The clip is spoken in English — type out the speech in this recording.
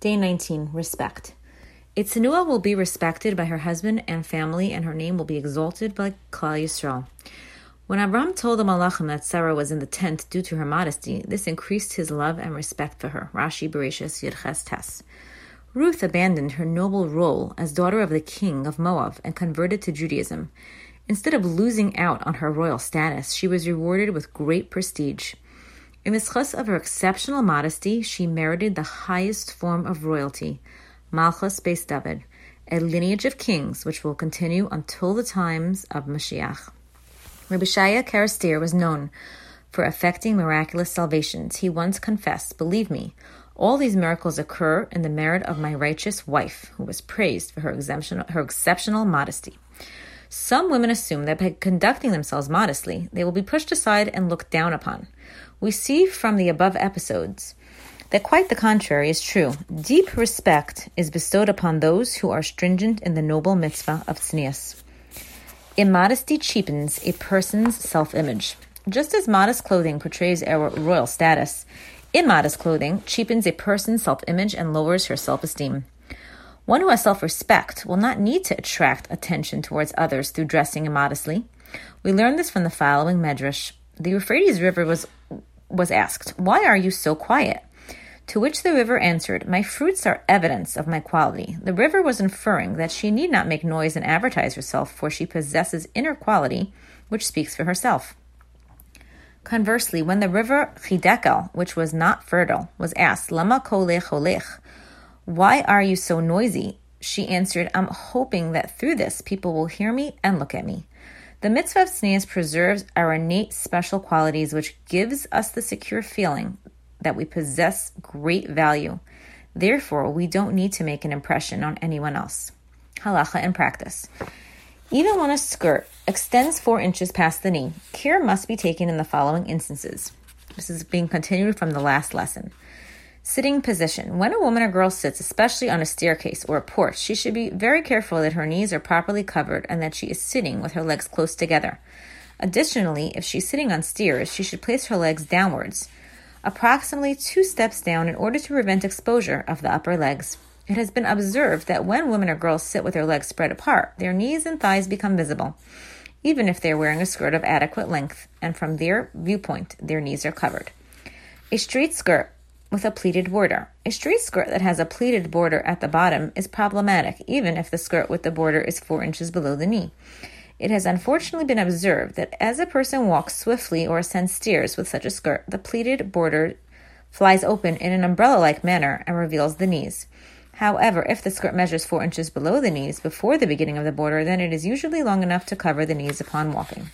Day 19 Respect. A will be respected by her husband and family, and her name will be exalted by Klal Yisrael. When Abram told the Malachim that Sarah was in the tent due to her modesty, this increased his love and respect for her. Rashi Bereshis Yud Ches Tes. Ruth abandoned her noble role as daughter of the king of Moab and converted to Judaism. Instead of losing out on her royal status, she was rewarded with great prestige. In the schus of her exceptional modesty, she merited the highest form of royalty, Malchus Beis David, a lineage of kings which will continue until the times of Mashiach. Rabbi Shaya Kerestir was known for effecting miraculous salvations. He once confessed, Believe me, all these miracles occur in the merit of my righteous wife, who was praised for her her exceptional modesty. Some women assume that by conducting themselves modestly, they will be pushed aside and looked down upon. We see from the above episodes that quite the contrary is true. Deep respect is bestowed upon those who are stringent in the noble mitzvah of tznius. Immodesty cheapens a person's self image. Just as modest clothing portrays our royal status, immodest clothing cheapens a person's self image and lowers her self esteem. One who has self respect will not need to attract attention towards others through dressing immodestly. We learn this from the following medrash. The Euphrates River was was asked, Why are you so quiet? To which the river answered, My fruits are evidence of my quality. The river was inferring that she need not make noise and advertise herself, for she possesses inner quality which speaks for herself. Conversely, when the river Chidekel, which was not fertile, was asked, Lama kolech holech, why are you so noisy? She answered, I'm hoping that through this people will hear me and look at me. The mitzvah of tznius preserves our innate special qualities, which gives us the secure feeling that we possess great value. Therefore, we don't need to make an impression on anyone else. Halacha and practice. Even when a skirt extends four inches past the knee, care must be taken in the following instances. This is being continued from the last lesson. Sitting position. When a woman or girl sits, especially on a staircase or a porch, she should be very careful that her knees are properly covered and that she is sitting with her legs close together. Additionally, if she's sitting on stairs, she should place her legs downwards, approximately two steps down, in order to prevent exposure of the upper legs. It has been observed that when women or girls sit with their legs spread apart, their knees and thighs become visible, even if they are wearing a skirt of adequate length, and from their viewpoint, their knees are covered. A straight skirt with a pleated border. A straight skirt that has a pleated border at the bottom is problematic, even if the skirt with the border is four inches below the knee. It has unfortunately been observed that as a person walks swiftly or ascends stairs with such a skirt, the pleated border flies open in an umbrella like manner and reveals the knees. However, if the skirt measures four inches below the knees before the beginning of the border, then it is usually long enough to cover the knees upon walking.